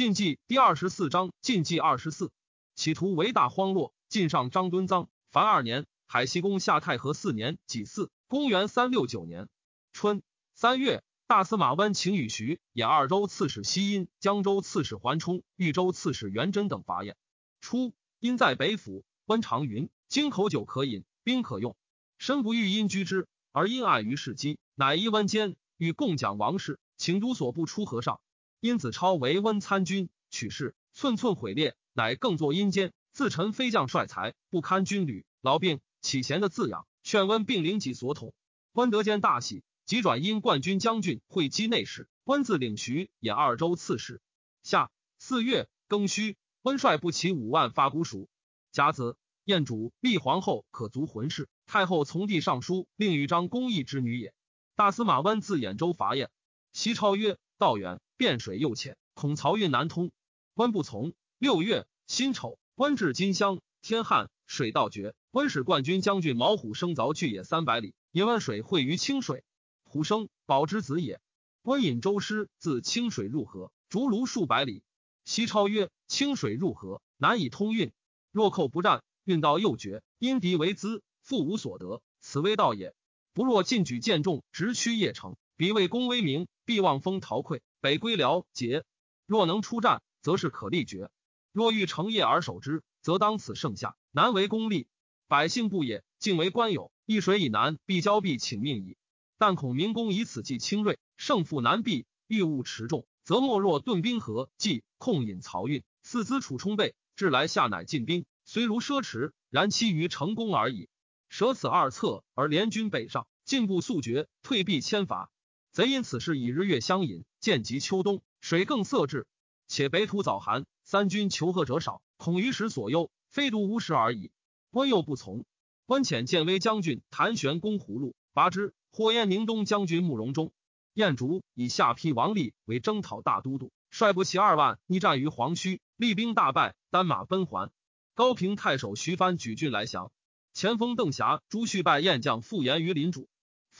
晋纪第二十四章，晋纪二十四，企图为大荒落。晋上张敦臧，凡二年，海西公下太和四年己巳，公元三六九年春三月，大司马温请与徐演二州刺史西阴、江州刺史桓冲、豫州刺史元贞等伐燕。初，因在北府，温长云：京口酒可饮，兵可用，身不欲因居之，而因爱于事机，乃依温坚，欲共讲王事，请都所部出和尚。因子超为温参军，取士寸寸毁裂，乃更作阴间。自陈飞将帅才，不堪军旅，劳病起贤的自养，劝温并领己所统。温得见大喜，即转因冠军将军会稽内史。温自领徐演二州刺史。夏四月庚戌，温率不齐五万发孤蜀。甲子，燕主立皇后可足魂氏。太后从弟尚书令豫章公义之女也。大司马温自兖州伐燕。西超曰：道远，汴水又浅，恐漕运难通。温不从。六月辛丑。温至金乡，天旱，水道绝。温使冠军将军毛虎生凿巨野三百里，引温水汇于清水。虎生，宝之子也。温引周师自清水入河，逐卢数百里。西超曰：清水入河，难以通运。若寇不战，运道又绝，因敌为资，复无所得，此危道也。不若进举剑重，直趋邺城，彼为功威名，必望风逃溃，北归辽结。若能出战，则是可立决。若欲成业而守之，则当此盛夏，难为公利。百姓不也，竟为官有。易水以南，必交臂请命矣。但恐明公以此计轻锐，胜负难避，欲务持重，则莫若顿兵河，计控引漕运，四资储充备，至来下乃进兵。虽如奢侈，然期于成功而已。舍此二策，而联军北上，进步速决，退避千伐。贼因此事以日月相引，渐及秋冬，水更色至，且北土早寒。三军求和者少，恐于时所忧，非独无时而已。温又不从。温遣建威将军谭玄攻葫芦，拔之。霍燕宁东将军慕容忠、燕竹以下邳王立为征讨大都督，率部骑二万，逆战于黄须，厉兵大败，单马奔还。高平太守徐帆举郡来降。前锋邓霞、朱旭拜燕将复言于林主。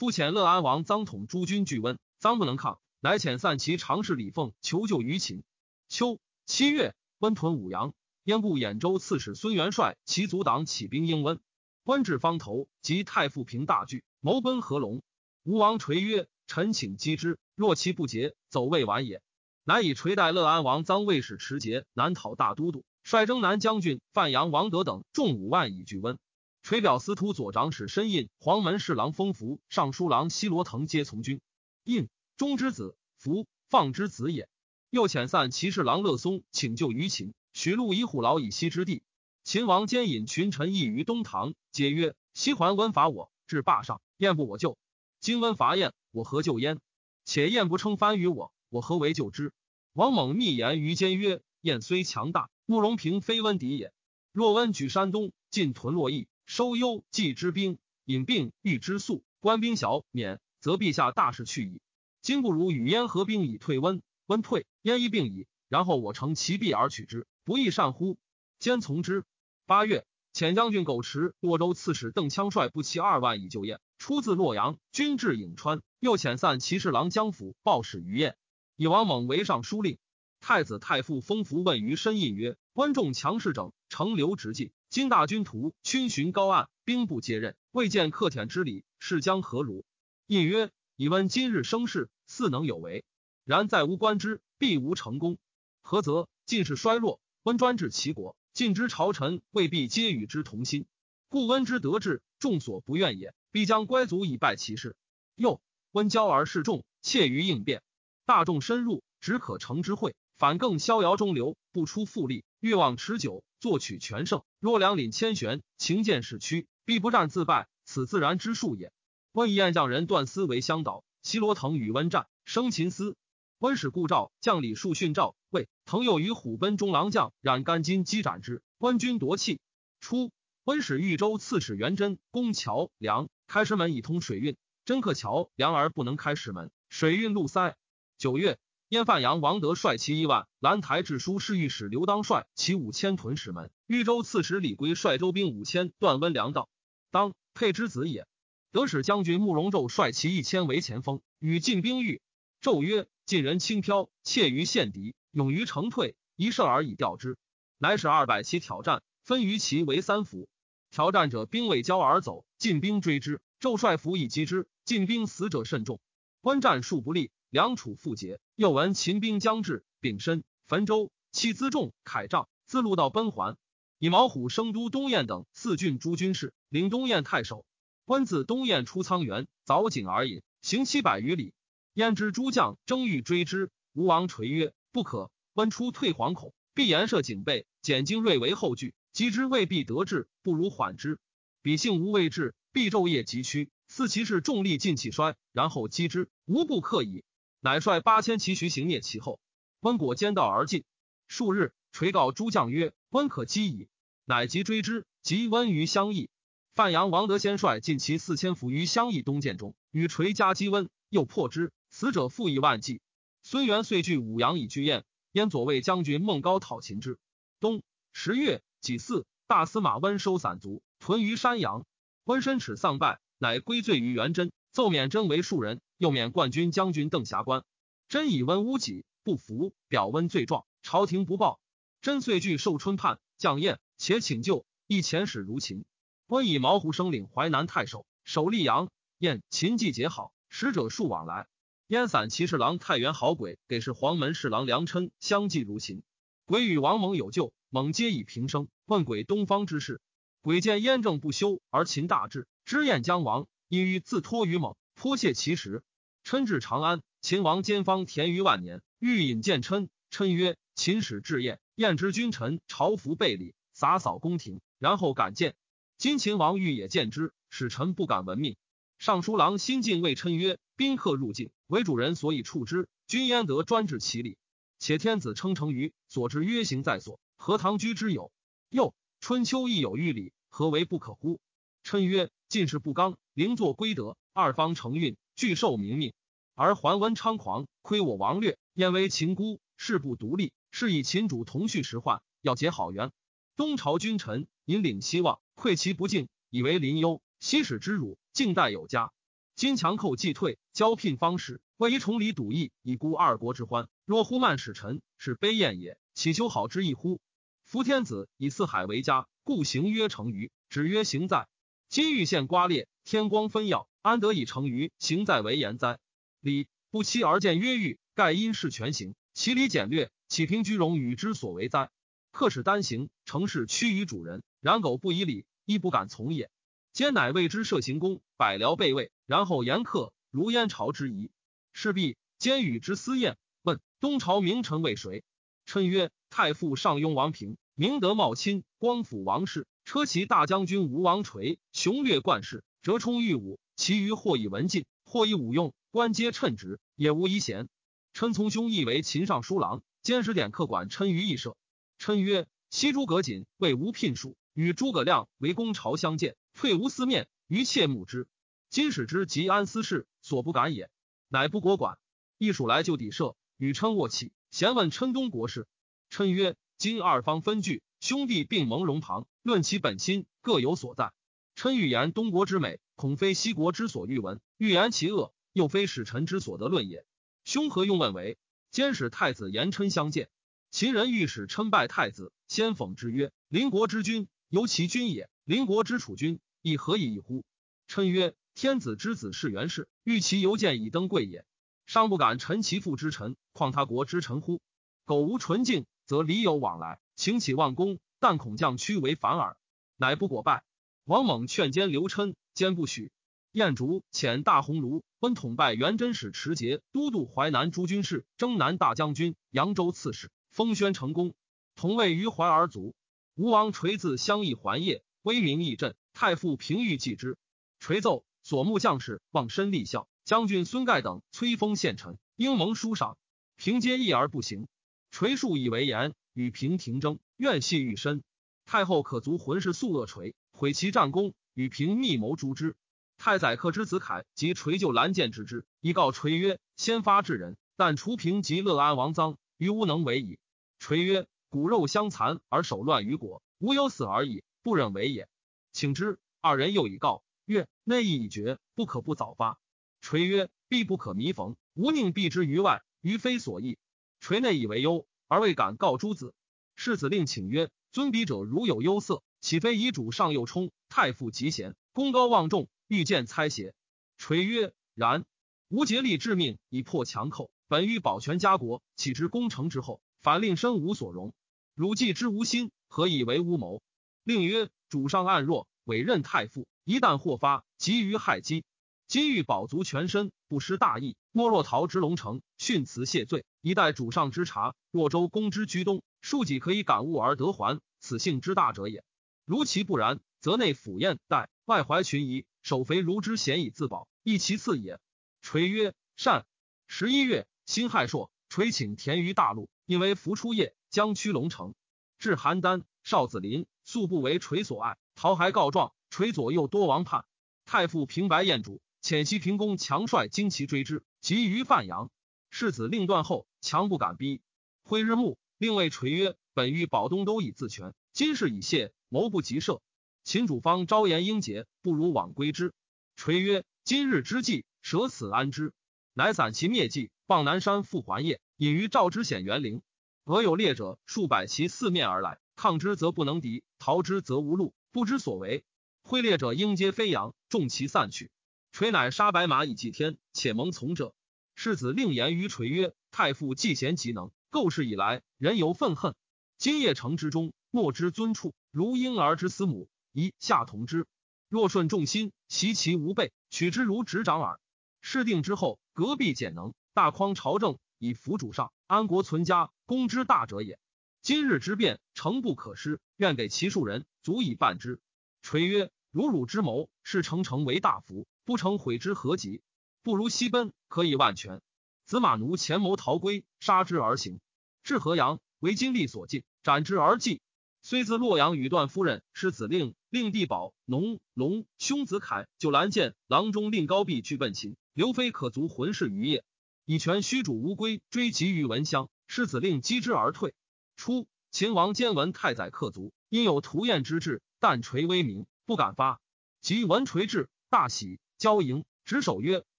复遣乐安王臧统诸军拒温，臧不能抗，乃遣散其常侍李凤求救于秦。秋七月。温屯武阳，燕部兖州刺史孙元帅其阻挡起兵应温。官至方头，及太傅平大惧，谋奔合龙。吴王垂曰：“臣请击之，若其不捷，走未晚也。”乃以垂代乐安王臧卫使持节南讨大都督，率征南将军范阳王德等众五万以拒温。垂表司徒左长史申印、黄门侍郎封福、尚书郎西罗腾皆从军。印中之子，福放之子也。又遣散骑士郎乐松请救于秦，许路以虎牢以西之地。秦王兼引群臣议于东堂，皆曰：“西桓温伐我，至霸上，燕不我救。今温伐燕，我何救焉？且燕不称藩于我，我何为救之？”王猛密言于间曰：“燕虽强大，慕容平非温敌也。若温举山东，进屯洛邑，收幽冀之兵，引并欲之粟，官兵小免，则陛下大事去矣。今不如与燕合兵以退温。”温退，燕一病矣。然后我乘其弊而取之，不亦善乎？兼从之。八月，遣将军苟持、洛州刺史邓羌率步骑二万以救燕。出自洛阳，军至颍川，又遣散骑士郎江府报使于燕，以王猛为尚书令。太子太傅封福问于申印曰：“观众强势整，乘流直进。今大军图逡巡高岸，兵不接刃，未见克舔之礼，是将何如？”印曰：“以问今日声势，似能有为。”然再无官之，必无成功。何则？进士衰弱，温专治齐国，晋之朝臣未必皆与之同心。故温之得志，众所不愿也，必将乖族以败其事。又温骄而示众，怯于应变。大众深入，只可成之会，反更逍遥中流，不出复利，欲望持久，作取全胜。若两领千悬，情见势屈，必不战自败，此自然之术也。温以燕将人段思为相导，西罗腾与温战，生秦思。温使故赵将李树训赵魏腾又与虎贲中郎将冉干金击斩之，官军夺气。初，温使豫州刺史元贞攻桥梁，开石门以通水运，真克桥梁而不能开石门，水运路塞。九月，燕范阳王德率其一万，兰台治书侍御史刘当率其五千屯石门，豫州刺史李圭率州兵五千断温良道。当沛之子也。德使将军慕容胄率其一千为前锋，与进兵豫。胄曰。晋人轻飘，怯于陷敌，勇于城退，一射而已调之。乃使二百骑挑战，分于其为三伏。挑战者兵未交而走，晋兵追之，昼率伏以击之。晋兵死者甚众，观战术不利，梁楚复结。又闻秦兵将至，丙申，汾州弃辎重铠杖，自路道奔还。以毛虎生都东燕等四郡诸军事，领东燕太守。官自东燕出沧源，凿井而饮，行七百余里。燕之诸将争欲追之，吴王垂曰：“不可。”温出退惶恐，必严设警备，减精锐为后拒。击之未必得志，不如缓之。彼性无未至，必昼夜急趋，似其士重力尽气衰，然后击之，无不克矣。乃率八千骑徐行灭其后。温果兼道而进，数日，垂告诸将曰：“温可击矣。”乃急追之，及温于相邑。范阳王德先率尽骑四千伏于相邑东涧中，与垂加击温，又破之，死者复以万计。孙元遂据武阳以拒燕，燕左卫将军孟高讨秦之。冬十月。己巳，大司马温收散卒，屯于山阳。温身耻丧败，乃归罪于元贞，奏免贞为庶人，又免冠军将军邓霞官。贞以温污己，不服，表温罪状，朝廷不报。真遂据寿春叛，降燕，且请救，亦遣使如秦。温以毛胡生领淮南太守，守溧阳。燕秦季节好，使者数往来。燕散骑侍郎太原好鬼给事黄门侍郎梁琛相继如秦。鬼与王猛有旧。猛皆以平生问鬼东方之事，鬼见燕政不休而秦大治，知燕将亡，因欲自托于猛，颇泄其实。琛至长安，秦王兼方田于万年，欲引见琛。琛曰：“秦使至燕，燕之君臣朝服备礼，洒扫宫廷，然后敢见。今秦王欲也见之，使臣不敢闻命。”尚书郎新进谓琛曰：“宾客入境，为主人所以处之，君焉得专治其礼？且天子称成于所之约行在所。”何唐居之有？又春秋亦有御礼，何为不可乎？琛曰：进士不刚，灵作归德，二方承运，俱受明命，而桓温猖狂，亏我王略，燕为秦孤，事不独立，是以秦主同续时患，要结好缘。东朝君臣引领希望，愧其不敬，以为临忧。西使之辱，敬待有加。今强寇既退，交聘方士，为一崇礼笃义，以孤二国之欢。若忽慢使臣，是悲宴也。岂修好之意乎？夫天子以四海为家，故行曰成于，止曰行在。今欲现瓜裂，天光分耀，安得以成于行在为言哉？礼不期而见曰欲，盖因事全行，其理简略，岂平居荣与之所为哉？客使单行，成事屈于主人，然苟不以礼，亦不敢从也。兼乃为之设行宫，百僚备位，然后言客，如燕朝之仪。是必兼与之私宴，问东朝名臣为谁？称曰：太傅上庸王平。明德茂亲，光辅王室，车骑大将军吴王垂，雄略冠世，折冲御武。其余或以文进，或以武用，官皆称职，也无遗贤。琛从兄亦为秦尚书郎，兼使典客管琛于义舍。琛曰：西诸葛瑾为吴聘书，与诸葛亮为公朝相见，退无私面，于切慕之。今使之及安私事，所不敢也。乃不国管。一属来就抵社，与琛卧起，闲问琛东国事。琛曰。今二方分据，兄弟并盟戎旁，论其本心，各有所在。琛欲言东国之美，恐非西国之所欲闻；欲言其恶，又非使臣之所得论也。兄何用问为？兼使太子言琛相见。秦人欲使琛拜太子，先讽之曰：“邻国之君，由其君也；邻国之楚君，亦何以异乎？”琛曰：“天子之子是元氏，欲其犹见以登贵也。尚不敢臣其父之臣，况他国之臣乎？苟无纯净。”则礼有往来，请起望公，但恐将屈为反耳，乃不果拜。王猛劝兼刘琛，兼不许。燕竹遣大鸿胪温统拜元贞使持节都督淮南诸军事，征南大将军、扬州刺史，封宣成功。同位于淮而卒。吴王垂自相邑还业，威名义振。太傅平欲继之，垂奏所慕将士望身立效，将军孙盖等催封献臣，应蒙殊赏。平皆议而不行。垂数以为言，与平廷争，怨气愈深。太后可足浑氏素恶垂，毁其战功，与平密谋诛之。太宰客之子凯及垂就蓝剑之之，以告垂曰：“先发制人，但除平及乐安王臧，于无能为矣。”垂曰：“骨肉相残而手乱于国，无有死而已，不忍为也。请之。”二人又以告曰：“内意已决，不可不早发。”垂曰：“必不可弥逢，吾宁避之于外，于非所宜。垂内以为忧，而未敢告诸子。世子令请曰：“尊彼者如有忧色，岂非遗主上右冲？太傅极贤，功高望重，欲见猜邪？”垂曰：“然。吾竭力致命，以破强寇，本欲保全家国，岂知攻城之后，反令身无所容。汝既知无心，何以为乌谋？”令曰：“主上暗弱，委任太傅，一旦祸发，急于害姬。今欲保足全身，不失大义，莫若逃之龙城，训辞谢罪，以待主上之察。若周公之居东。”庶几可以感悟而得还，此性之大者也。如其不然，则内府宴待，外怀群疑，守肥如之险以自保，亦其次也。垂曰：善。十一月，辛亥朔，垂请田于大陆，因为伏出夜，将驱龙城。至邯郸，少子林素不为垂所爱，陶还告状，垂左右多王叛。太傅平白彦主，遣西平公强率旌旗追之，急于范阳。世子令断后，强不敢逼。挥日暮。令谓垂曰：“本欲保东都以自全，今事已谢，谋不及赦。秦主方昭言英杰，不如往归之。”垂曰：“今日之计，舍此安之？”乃散其灭迹，傍南山复还业，隐于赵之险园陵。俄有猎者数百骑四面而来，抗之则不能敌，逃之则无路，不知所为。挥猎者应皆飞扬，众骑散去。垂乃杀白马以祭天，且蒙从者。世子令言于垂曰：“太傅既贤极能。”构事以来，人犹愤恨。今夜城之中，莫之尊处，如婴儿之思母，宜下同之。若顺众心，袭其无备，取之如执掌耳。事定之后，隔壁简能，大匡朝政，以辅主上，安国存家，公之大者也。今日之变，诚不可失，愿给其数人，足以办之。垂曰：如汝之谋，是成成为大福，不成悔之何及？不如西奔，可以万全。子马奴前谋逃归，杀之而行，至河阳，为金力所尽，斩之而祭。虽自洛阳与段夫人失子令，令弟保农龙兄子凯就蓝剑郎中令高壁去奔秦。刘飞可足浑氏于夜，以权虚主乌龟追及于文乡，世子令击之而退。初，秦王兼闻太宰克卒，因有屠燕之志，但垂威名，不敢发。及闻垂至，大喜，交迎，执手曰：“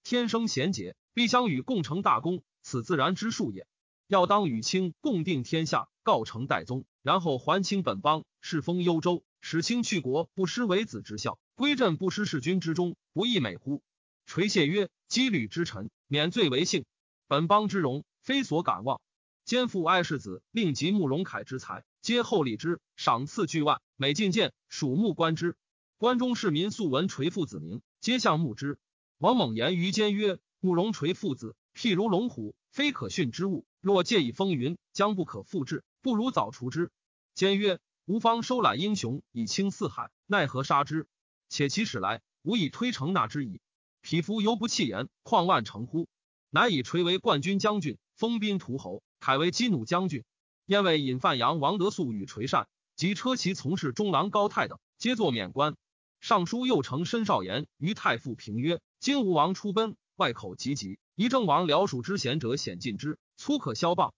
天生贤杰。”必相与共成大功，此自然之术也。要当与卿共定天下，告成代宗，然后还清本邦，世封幽州，使卿去国，不失为子之孝，归镇不失弑君之忠，不亦美乎？垂谢曰：“羁旅之臣，免罪为幸。本邦之荣，非所敢忘。兼父爱世子，令及慕容凯之才，皆厚礼之，赏赐巨万，每进谏，属目观之。关中市民素闻垂父子名，皆向慕之。王猛言于坚曰。”慕容垂父子，譬如龙虎，非可驯之物。若借以风云，将不可复制，不如早除之。坚曰：吾方收揽英雄，以清四海，奈何杀之？且其使来，吾以推诚纳之矣。匹夫犹不弃言，况万乘乎？乃以垂为冠军将军，封兵屠侯，凯为激弩将军。燕为引范阳王德素与垂善及车骑从事中郎高泰等，皆作免官。尚书右丞申少言于太傅平曰：今吴王出奔。外口急急，宜正王僚属之贤者显进之，粗可削谤。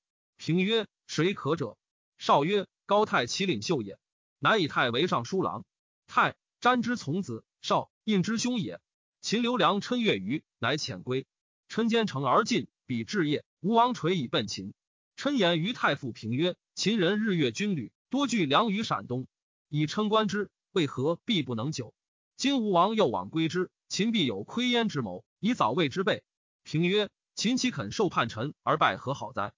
平曰：谁可者？少曰：高太其领袖也。乃以太为尚书郎。太詹之从子，少印之兄也。秦刘良琛越余，乃遣归。琛兼程而进，比至夜，吴王垂以奔秦。琛言于太傅平曰：秦人日月军旅多聚粮于陕东，以称观之，为何必不能久？今吴王又往归之，秦必有窥焉之谋。以早为之备。平曰：秦岂肯受叛臣而败何好哉？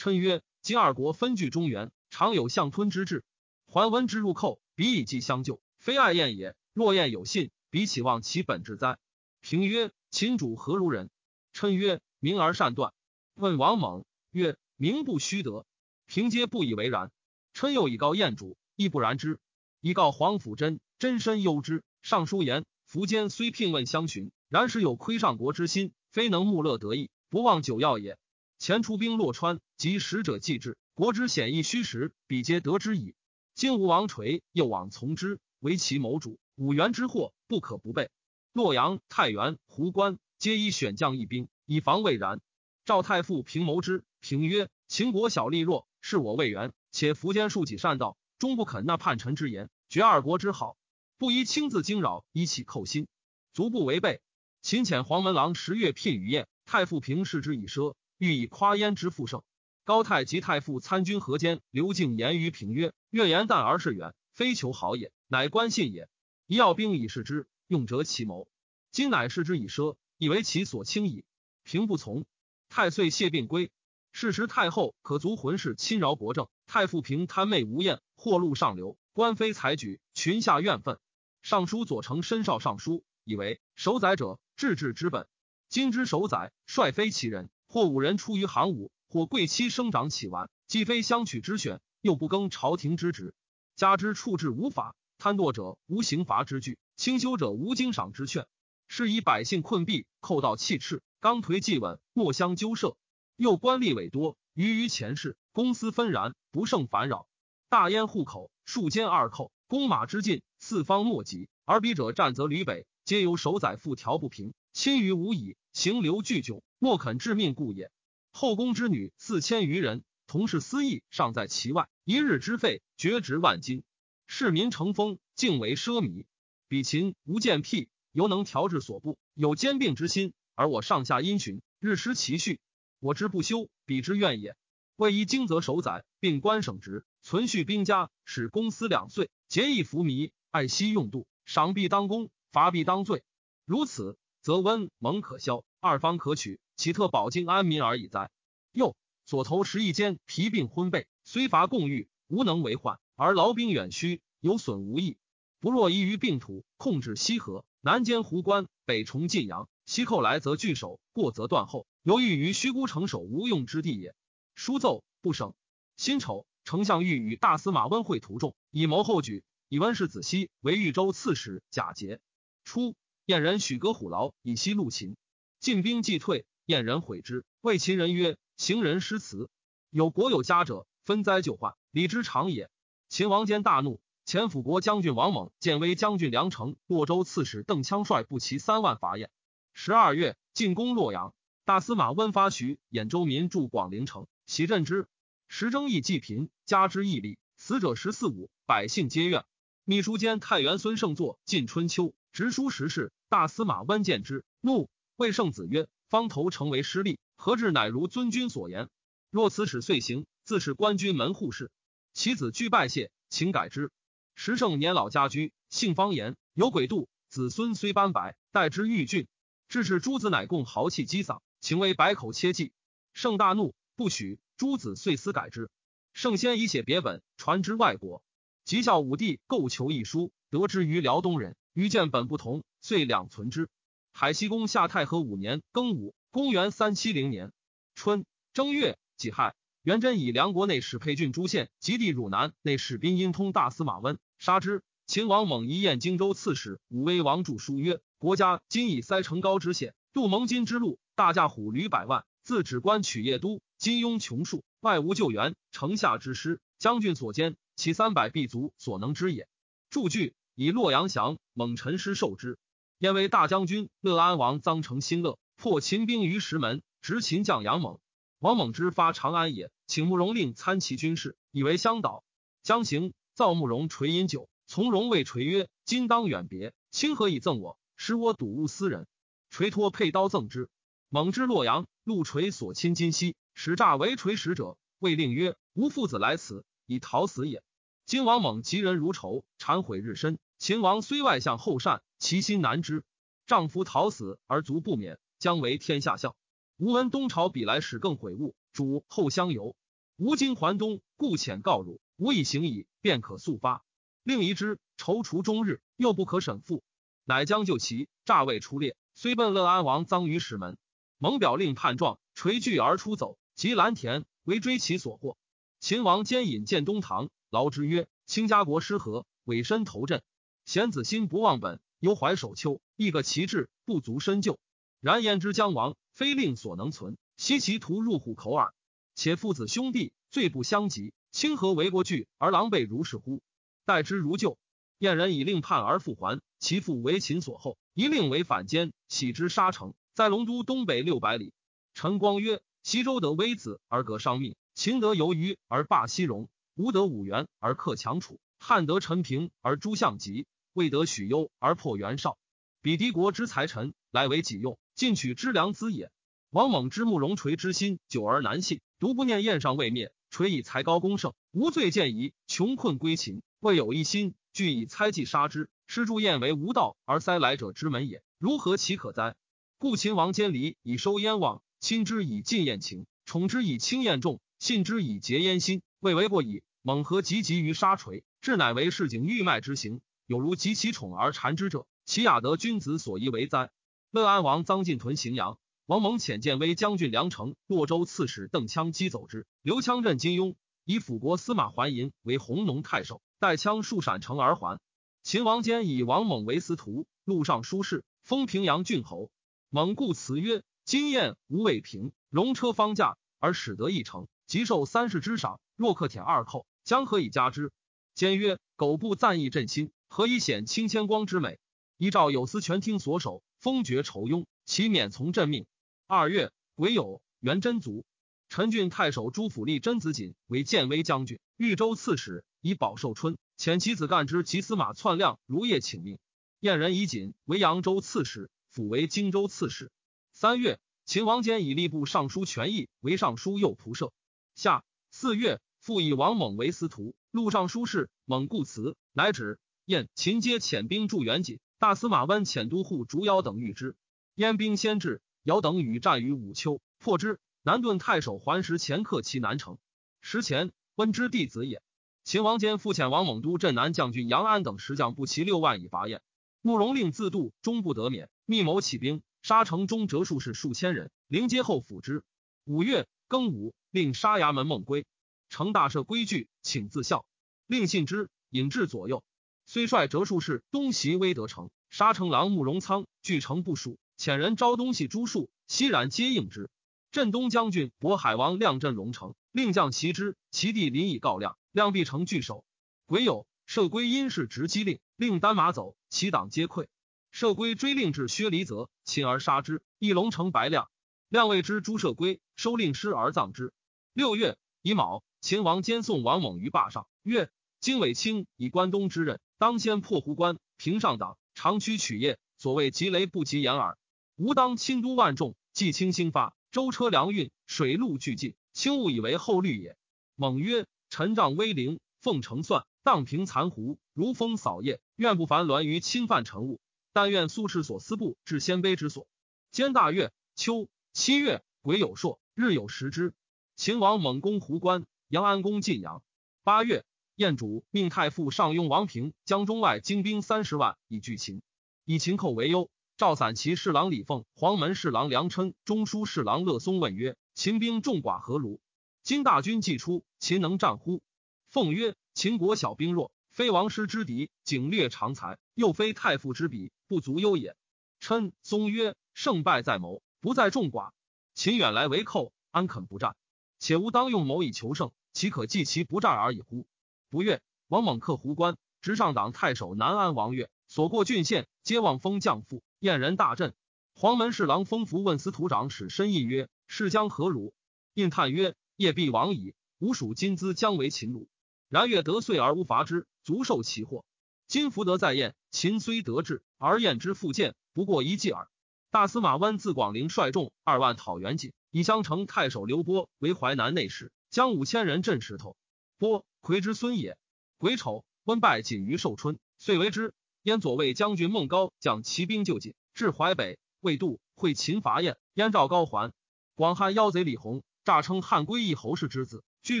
称曰：今二国分据中原，常有相吞之志。桓温之入寇，彼以计相救，非爱燕也。若燕有信，彼岂忘其本志哉？平曰：秦主何如人？称曰：明而善断。问王猛曰：名不虚得。平皆不以为然。称又以告燕主，亦不然之。以告皇甫真，真身忧之。尚书言：苻坚虽聘问相寻。然时有窥上国之心，非能穆乐得意，不忘久要也。前出兵洛川，及使者继之，国之险易虚实，彼皆得之矣。今吴王垂又往从之，为其谋主，五原之祸不可不备。洛阳、太原、壶关皆以选将一兵，以防未然。赵太傅平谋之，平曰：秦国小力弱，是我魏援，且苻坚竖己善道，终不肯纳叛臣之言，绝二国之好，不宜亲自惊扰，以起寇心，足不违背。秦遣黄门郎十月聘于宴，太傅平视之以奢，欲以夸焉之复盛。高太及太傅参军何间，刘敬言于平曰：“越言淡而是远，非求好也，乃观信也。一要兵以示之，用折其谋。今乃视之以奢，以为其所轻矣。”平不从。太岁谢病归。是时太后可足浑氏侵扰国政，太傅平贪媚无厌，祸禄上流，官非采举，群下怨愤。尚书左丞申少尚书，以为守宰者治治之本。今之守宰，率非其人，或五人出于行伍，或贵戚生长起玩，既非相取之选，又不更朝廷之职。加之处置无法，贪惰者无刑罚之具，清修者无经赏之劝，是以百姓困弊，寇盗弃斥，刚颓既稳，莫相纠涉。又官吏委多，余于前世，公私纷然，不胜烦扰。大燕户口，数间二寇，弓马之进，四方莫及。而彼者战则吕北，皆由守宰复调不平，亲于无已，行流巨窘，莫肯致命故也。后宫之女四千余人，同是私意，尚在其外，一日之费，绝值万金。市民成风，敬为奢靡。比秦无见辟，犹能调治所部，有兼并之心，而我上下因循，日失其序。我之不修，彼之怨也。为一经则守宰，并官省职，存续兵家，使公私两岁，节义服靡，爱惜用度，赏必当功，罚必当罪。如此，则温蒙可消，二方可取，岂特保境安民而已哉？又左头十亿间疲病昏背，虽伐共御，无能为患，而劳兵远虚，有损无益。不若依于病土，控制西河，南兼湖关，北重晋阳，西寇来则拒守，过则断后。犹豫于虚孤城守无用之地也。书奏不省。辛丑，丞相欲与大司马温会图众，以谋后举。以温氏子熙为豫州刺史。贾节。初，燕人许戈虎牢以西陆秦。晋兵既退，燕人悔之，谓秦人曰：“行人失辞，有国有家者，分灾就患，礼之常也。”秦王坚大怒，前辅国将军王猛、建威将军梁成、洛州刺史邓羌率步骑三万伐燕。十二月，进攻洛阳。大司马温发徐兖州民驻广陵城，袭镇之。时征役济贫，加之役力，死者十四五，百姓皆怨。秘书监太原孙胜作《晋春秋》，直书时事。大司马温见之，怒，谓圣子曰：“方头成为失利，何至乃如尊君所言？若此使遂行，自是官军门户事。其子俱拜谢，请改之。”时胜年老家居，姓方言，有鬼度，子孙虽斑白，待之欲俊。致使诸子乃共豪气激丧。情为百口切记，圣大怒，不许。诸子遂思改之。圣先以写别本，传之外国。吉孝武帝构求一书，得之于辽东人，与见本不同，遂两存之。海西公下太和五年庚午，公元三七零年春正月己亥，元贞以梁国内史沛郡诸县及地汝南内史宾殷通大司马温，杀之。秦王猛一宴荆州刺史武威王著书曰：“国家今以塞城高之险，渡蒙金之路。”大驾虎驴百万，自指关取邺都，金庸穷数，外无救援。城下之师，将军所兼，其三百必足所能之也。注句以洛阳降，蒙陈师受之。燕为大将军，乐安王臧成新乐，破秦兵于石门，执秦将杨猛。王猛之发长安也，请慕容令参其军事，以为相导。将行，造慕容垂饮酒，从容谓垂曰：“今当远别，卿何以赠我？使我睹物思人。”垂托佩刀赠之。猛之洛阳，陆垂所亲今夕，使诈为垂使者，谓令曰：“吾父子来此，以逃死也。”今王猛及人如仇，忏悔日深。秦王虽外向后善，其心难知。丈夫逃死而卒不免，将为天下笑。吾闻东朝比来使更悔悟，主后相由。吾今还东，故遣告汝，吾以行矣，便可速发。令疑之，踌躇终日，又不可审复，乃将就其诈未出列，虽奔乐安王臧于石门。蒙表令叛状，垂惧而出走，及蓝田为追其所获。秦王兼引见东堂，劳之曰：“卿家国失和，委身投镇，贤子心不忘本，犹怀守丘，亦个其志，不足深究。然言之将亡，非令所能存，惜其徒入虎口耳。且父子兄弟罪不相及，清何为国惧而狼狈如是乎？待之如旧。燕人以令叛而复还，其父为秦所后，一令为反间，喜之沙城。”在龙都东北六百里，陈光曰：“西周得微子而革商命，秦得游鱼而霸西戎，吴得五原而克强楚，汉得陈平而诛项籍，未得许攸而破袁绍。彼敌国之财臣，来为己用，进取之良资也。王猛之慕容垂之心久而难信，独不念燕上未灭，垂以才高功盛，无罪见疑，穷困归秦，未有一心，俱以猜忌杀之。施祝燕为无道而塞来者之门也，如何其可哉？故秦王监离以收燕望，亲之以尽燕情，宠之以轻燕重，信之以结燕心，未为过矣。猛何急急于杀锤，至乃为市井欲卖之行，有如及其宠而缠之者，其雅得君子所宜为哉？乐安王臧进屯荥阳。王蒙遣建威将军梁城、洛州刺史邓羌击走之。刘羌镇金庸，以辅国司马桓寅为弘农太守，带羌数闪城而还。秦王坚以王猛为司徒，路上书事，封平阳郡侯。猛故辞曰：“今燕无未平，戎车方驾，而使得一城，即受三世之赏。若克舔二寇，将何以加之？”坚曰：“苟不赞义振心，何以显清谦光之美？依照有司全听所守，封爵仇庸，其免从朕命。”二月，癸酉，元真族。陈郡太守朱府立真子锦为建威将军、豫州刺史，以保寿春。遣其子干之及司马篡亮如夜请命。燕人以锦为扬州刺史，辅为荆州刺史。三月，秦王坚以吏部尚书权益为尚书右仆射。夏四月，复以王猛为司徒、录尚书事。猛故辞，乃止。燕、秦皆遣兵助元锦。大司马温遣都护竹瑶等御之。燕兵先至。尧等与战于武丘，破之。南顿太守桓石前克其南城。时前温之弟子也。秦王坚复遣王猛都镇南将军杨安等十将不齐六万以伐燕。慕容令自度，终不得免，密谋起兵，杀城中折术士数千人，临街后抚之。五月庚午，令杀衙门孟归。成大赦规矩，请自效。令信之，引至左右。虽率折术士东袭威德城，杀城郎慕容仓据城不属。遣人招东西诸庶，悉然皆应之。镇东将军渤海王亮镇龙城，令将齐之，其弟临以告亮，亮必成据守。癸酉，射归因事执机令，令单马走，其党皆溃。射归追令至薛离泽，擒而杀之。一龙城白亮，亮谓之诸射归，收令师而葬之。六月乙卯，秦王兼送王猛于霸上，曰：经纬卿以关东之任，当先破胡关，平上党，长驱取业。所谓急雷不及掩耳。吾当亲都万众，既清兴发，舟车粮运，水陆俱进，轻误以为后虑也。猛曰：陈仗威灵，奉承算，荡平残胡，如风扫叶，愿不烦栾于侵犯臣物。但愿苏轼所思部至鲜卑之所。兼大月，秋七月，癸酉朔，日有食之。秦王猛攻胡关，杨安公晋阳。八月，燕主命太傅上庸王平将中外精兵三十万以拒秦，以秦寇为忧。赵散骑侍郎李凤、黄门侍郎梁琛、中书侍郎乐松问曰：“秦兵众寡何如？今大军既出，秦能战乎？”凤曰：“秦国小兵弱，非王师之敌，景略长才，又非太傅之比，不足忧也。”琛、松曰：“胜败在谋，不在众寡。秦远来为寇，安肯不战？且吾当用谋以求胜，岂可计其不战而已乎？”不悦，王猛克胡关，直上党太守南安王越，所过郡县，皆望封将父。燕人大振，黄门侍郎封福问司徒长史申印曰：“是将何如？”印叹曰：“业必亡矣。吾属金资将为秦虏，然越得遂而无伐之，足受其祸。今福德在燕，秦虽得志，而燕之复建，不过一计耳。”大司马温自广陵率众二万讨袁锦，以襄城太守刘波为淮南内史，将五千人镇石头。波魁之孙也。癸丑，温拜锦于寿春，遂为之。燕左卫将军孟高将骑兵救锦，至淮北，魏渡，会秦伐燕。燕赵高还。广汉妖贼李弘诈称汉归义侯氏之子，聚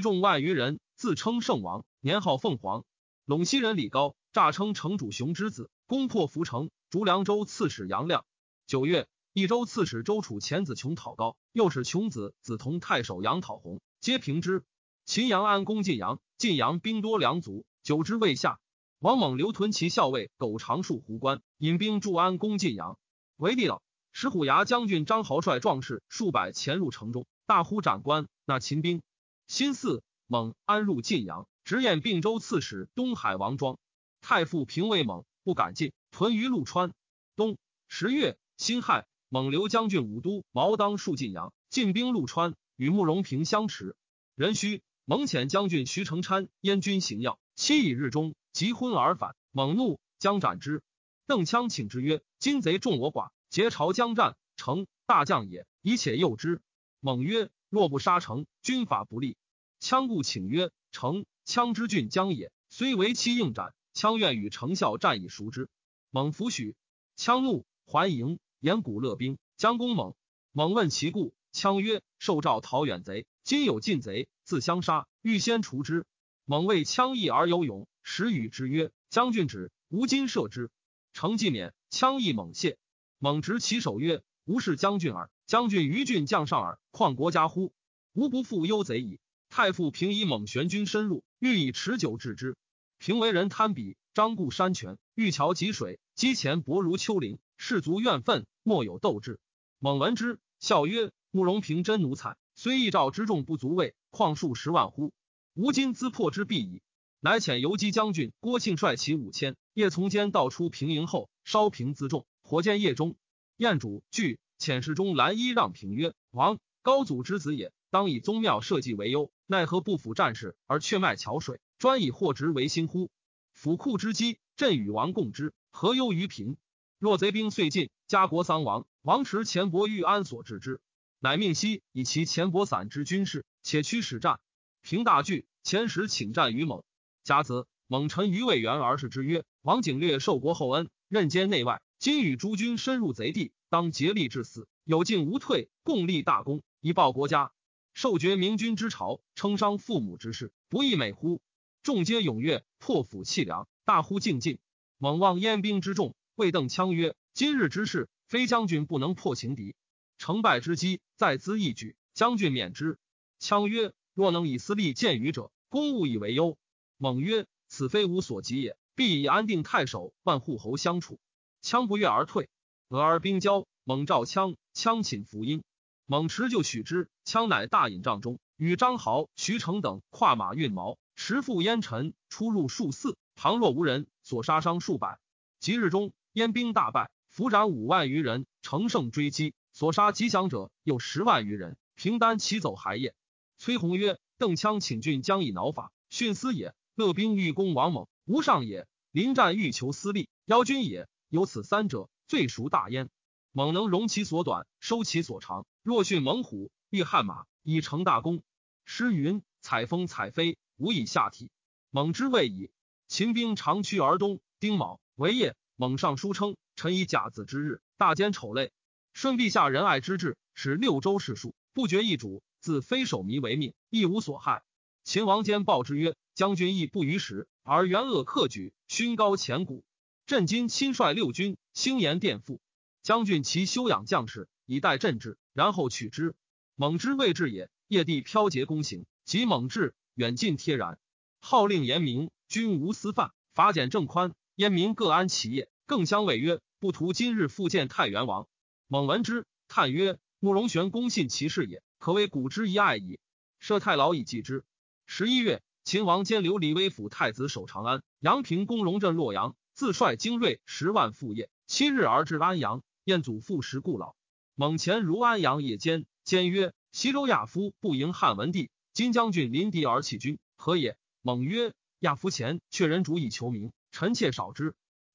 众万余人，自称圣王，年号凤凰。陇西人李高诈称城主雄之子，攻破涪城，逐凉州刺史杨亮。九月，益州刺史周楚遣子琼讨高，又使琼子子同太守杨讨洪，皆平之。秦阳安攻晋阳，晋阳兵多粮足，久之未下。王猛留屯骑校尉苟长戍胡关，引兵驻安攻晋阳。为帝老，石虎牙将军张豪率壮士数百潜入城中，大呼斩官，纳秦兵。辛巳，猛安入晋阳，直验并州刺史东海王庄。太傅平魏猛不敢进，屯于陆川。冬十月，辛亥，猛留将军武都毛当戍晋阳，进兵陆川，与慕容平相持。壬戌，蒙遣将军徐成参燕军行要，期以日中。即昏而返，猛怒，将斩之。邓羌请之曰：“今贼众我寡，结朝将战，成大将也，以且诱之。猛曰：若不杀成，军法不利。羌故请曰：成，羌之郡将也。虽为期应斩，羌愿与成效战以赎之。猛弗许。羌怒，还营，言古乐兵将攻猛。猛问其故，羌曰：受诏讨远贼，今有进贼，自相杀，欲先除之。猛谓羌义而有勇，时与之曰：将军止，吾今射之。成既免，羌义猛谢。猛执其手曰：吾是将军耳。将军于郡将上耳，况国家乎？吾不负忧贼矣。太傅平以猛玄军深入，欲以持久制之。平为人贪鄙，张固山泉，欲桥汲水，积前薄如丘陵，士卒怨愤，莫有斗志。猛闻之，笑曰：“慕容平真奴才，虽一兆之众不足畏，况数十万乎？吾今兹破之必矣。”乃遣游击将军郭庆率其五千，夜从间道出平营后，烧平辎重，火箭夜中。燕主惧。遣侍中蓝衣让平曰：“王高祖之子也，当以宗庙社稷为忧，奈何不辅战事而却卖桥水，专以货殖为心乎？府库之积，朕与王共之，何忧于贫？若贼兵遂进，家国丧亡，王持钱帛欲安所置之？乃命西以其钱帛散之军事，且驱使战。平大惧，前使请战于猛。甲子，猛臣于魏元而视之曰：王景略受国厚恩，任兼内外，今与诸军深入贼地。”当竭力致死，有进无退，共立大功，以报国家。受爵明君之朝，称伤父母之事，不亦美乎？众皆踊跃，破釜弃粮，大呼敬进。猛望燕兵之众，谓邓羌曰：“今日之事，非将军不能破情敌，成败之机在兹一举，将军免之。”羌曰：“若能以私利见于者，公务以为忧。”猛曰：“此非吾所及也，必以安定太守、万户侯相处。”羌不悦而退。俄而兵交，猛召羌，羌寝伏阴，猛持就取之。羌乃大引帐中，与张豪、徐成等跨马运矛，持赴烟尘，出入数次，旁若无人，所杀伤数百。即日中，燕兵大败，伏斩五万余人，乘胜追击，所杀吉祥者有十万余人。平丹齐走还夜。崔弘曰：“邓羌请郡将以挠法，训思也。乐兵欲攻王猛，无上也；临战欲求私利，邀军也。有此三者。”最熟大焉，猛能容其所短，收其所长。若训猛虎，欲悍马，以成大功。诗云：“采风采飞，无以下体。”猛之谓矣。秦兵长驱而东，丁卯为夜。猛上书称：“臣以甲子之日，大奸丑类。顺陛下仁爱之志，使六州士庶不绝一主，自非守迷为命，亦无所害。”秦王坚报之曰：“将军亦不逾时，而元恶克举，勋高前古。”朕今亲率六军，兴言垫付将军，其修养将士，以待朕至，然后取之。猛之未至也。夜地飘节攻行，及猛至，远近贴然。号令严明，军无私犯，法简正宽，燕民各安其业。更相谓曰：不图今日复见太原王。猛闻之，叹曰：慕容玄公信其事也，可谓古之一爱矣。设太牢以继之。十一月，秦王兼留李威府太子守长安，阳平公荣镇洛阳。自率精锐十万赴业，七日而至安阳。燕祖父时故老，猛前如安阳夜间，兼曰：“西周亚夫不迎汉文帝，今将军临敌而弃军，何也？”猛曰：“亚夫前却人主以求名，臣妾少之。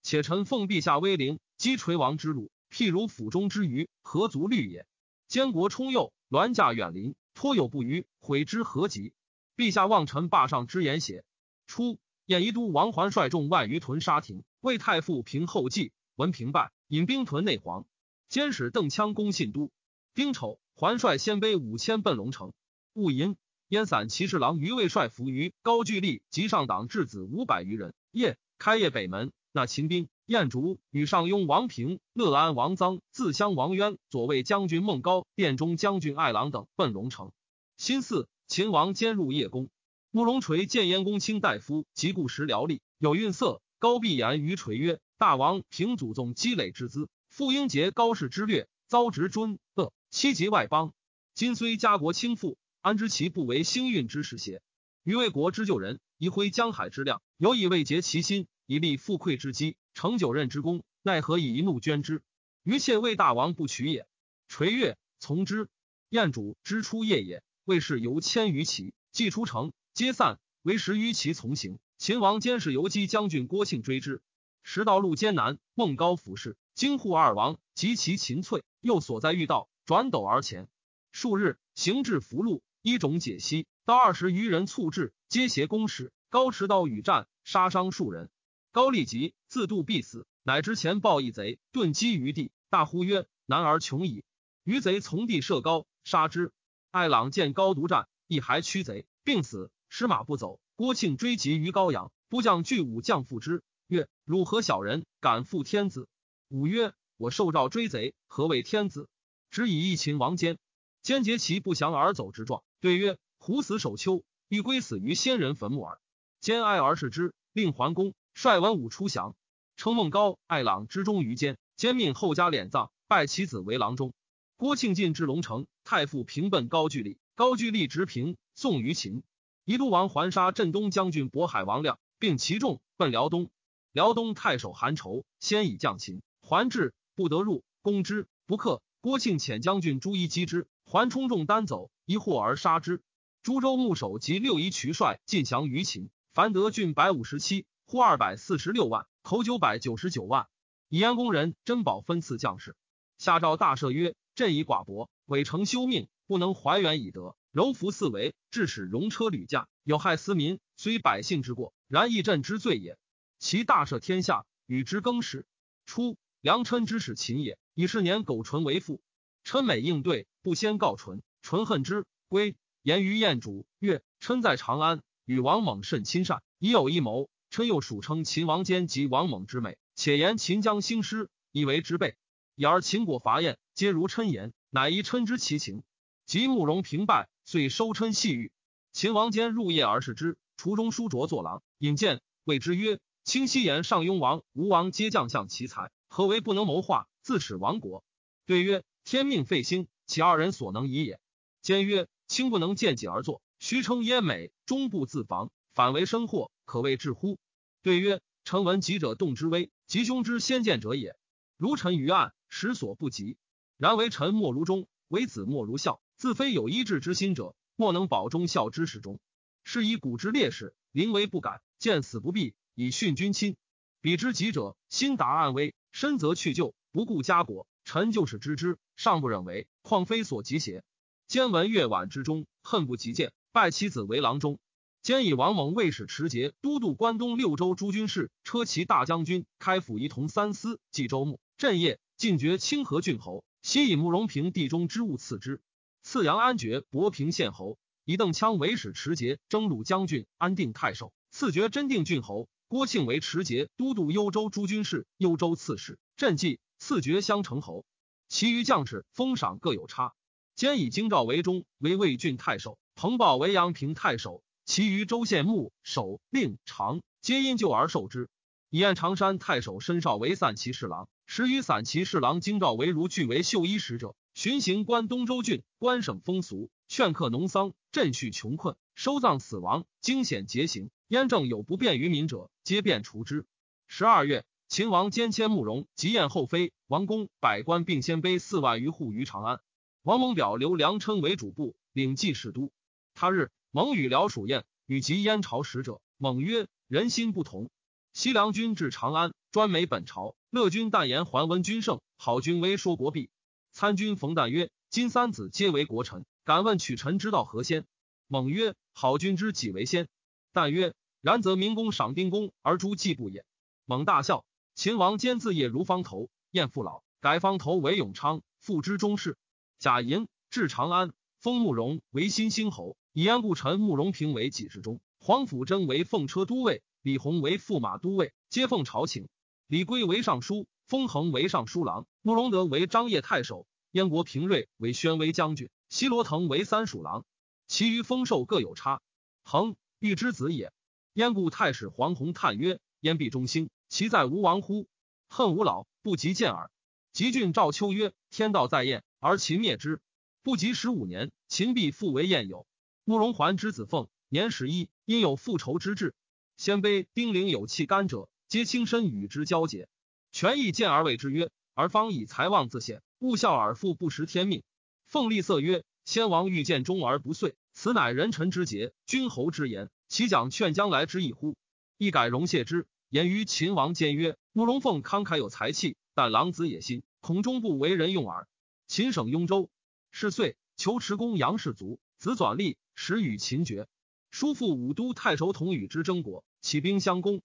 且臣奉陛下威灵，击垂王之辱，譬如釜中之鱼，何足虑也？监国冲右，銮驾远临，颇有不虞，悔之何及？陛下望臣霸上之言邪？”初。燕仪都王环率众万余屯沙亭，为太傅平后继。闻平败，引兵屯内黄。监使邓羌攻信都。丁丑，环率鲜卑五千奔龙城。戊寅，燕散骑士郎于卫率伏于高句丽及上党质子五百余人。夜，开业北门，那秦兵。燕竹与上庸王平、乐安王臧、自襄王渊、左卫将军孟高、殿中将军爱郎等奔龙城。辛巳，秦王兼入夜宫。慕容垂见燕公卿大夫及故时僚吏有愠色，高必言于垂曰：“大王凭祖宗积累之资，复应节高氏之略，遭执尊恶，欺及外邦。今虽家国倾覆，安知其不为兴运之时邪？余为国之救人，宜挥江海之量，有以慰竭其心，以立富贵之基，成九任之功，奈何以一怒捐之？余妾为大王不取也。”垂月：“从之。”燕主之出夜也，魏氏由千余骑，既出城。皆散，为十余骑从行。秦王监视游击将军郭庆追之，时道路艰难，孟高俯视，惊呼二王及其秦翠，又所在遇道，转斗而前。数日，行至福禄，一种解析，到二十余人促至，皆携弓矢。高持刀与战，杀伤数人。高立即自度必死，乃之前报一贼，顿击于地，大呼曰：“男儿穷矣！”余贼从地射高，杀之。艾朗见高独战，一还驱贼，病死，失马不走。郭庆追及于高阳，部将巨武将复之，曰：“汝何小人，敢负天子？”武曰：“我受诏追贼，何为天子？”只以一秦王坚，坚结其不降而走之状，对曰：“虎死守丘，欲归死于先人坟墓耳。”坚哀而视之，令桓公率文武出降，称孟高、艾朗之中于坚。坚命后加敛葬，拜其子为郎中。郭庆进至龙城，太傅平奔高句丽，高句丽执平，送于秦。宜都王环杀镇东将军渤海王亮，并其众奔辽东。辽东太守韩稠先以将秦，还至不得入，攻之不克。郭庆遣将军朱一击之，还冲众单走，一获而杀之。株洲牧守及六夷渠帅尽降于秦。樊德郡百五十七，户二百四十六万，口九百九十九万。以燕公人珍宝分赐将士。下诏大赦曰：朕以寡薄，伪成休命，不能怀远以德，柔服四维，致使戎车屡驾，有害私民。虽百姓之过，然亦朕之罪也。其大赦天下，与之更始。初，良琛之使秦也，以是年苟纯为父。琛每应对，不先告纯，纯恨之，归言于彦主曰：琛在长安。与王猛甚亲善，已有一谋。称又属称秦王坚及王猛之美，且言秦将兴师，以为之备。已而秦国伐燕，皆如琛言，乃宜琛之其情。及慕容平败，遂收琛细狱。秦王坚入夜而视之，厨中书卓作郎引见，谓之曰：“卿昔言上庸王、吴王皆将相奇才，何为不能谋划，自耻亡国？”对曰：“天命废兴，其二人所能已也。”坚曰：“卿不能见己而作。”虚称燕美，终不自防，反为生祸，可谓至乎？对曰：臣闻吉者动之危，吉凶之先见者也。如臣于案，实所不及。然为臣莫如忠，为子莫如孝。自非有医治之心者，莫能保忠孝之始终。是以古之烈士，临危不改，见死不避，以殉君亲。彼之吉者，心达暗危，深则去救，不顾家国。臣就是知之，尚不忍为，况非所及邪？兼闻月晚之中，恨不及见。拜其子为郎中，兼以王猛卫使持节都督关东六州诸军事、车骑大将军、开府仪同三司、冀州牧、镇业，进爵清河郡侯。西以慕容平地中之物赐之。赐阳安爵博平县侯，以邓羌为使持节征虏将军、安定太守。赐爵真定郡侯。郭庆为持节都督幽州诸军事、幽州刺史。镇济赐爵襄城侯。其余将士封赏各有差。兼以京兆为中，为魏郡太守。彭报为阳平太守，其余州县牧、守、令、长皆因旧而受之。以按常山太守申少为散骑侍郎，时与散骑侍郎京兆为如俱为绣衣使者，巡行关东州郡，官省风俗，劝客农桑，赈恤穷困，收葬死亡，惊险节刑。燕政有不便于民者，皆便除之。十二月，秦王兼迁慕容及燕后妃王公百官并鲜卑四万余户于长安。王蒙表留梁琛为主簿，领记侍都。他日，蒙与辽属燕，与及燕朝使者。蒙曰：“人心不同。西凉军至长安，专美本朝。乐君但言桓温君胜，好君威说国弊。参军冯旦曰：‘金三子皆为国臣，敢问取臣之道何先？’蒙曰：‘好君之己为先。’旦曰：‘然则明公赏兵功而诛季布也。’蒙大笑。秦王兼自业如方头，燕父老，改方头为永昌，复之中士。贾寅至长安，封慕容为新兴侯。以安故臣慕容平为给事中，黄甫贞为奉车都尉，李弘为驸马都尉，皆奉朝请。李圭为尚书，封恒为尚书郎，慕容德为张掖太守，燕国平瑞为宣威将军，西罗腾为三属郎。其余封授各有差。恒欲之子也。燕故太史黄宏叹曰：“燕必中兴，其在吴王乎？恨吾老，不及见耳。”吉郡赵秋曰：“天道在燕，而秦灭之，不及十五年，秦必复为燕有。”慕容桓之子凤年十一，因有复仇之志。鲜卑丁零有气干者，皆轻身与之交结。权益见而谓之曰：“而方以财妄自显，勿笑尔父不识天命。”凤立色曰：“先王欲见忠而不遂，此乃人臣之节，君侯之言，其讲劝将来之意乎？”一改容谢之，言于秦王间曰：“慕容凤慷慨有才气，但狼子野心，恐终不为人用耳。”秦省雍州，是岁，求持公杨氏族，子转立，时与秦绝。叔父武都太守统与之争国，起兵相攻，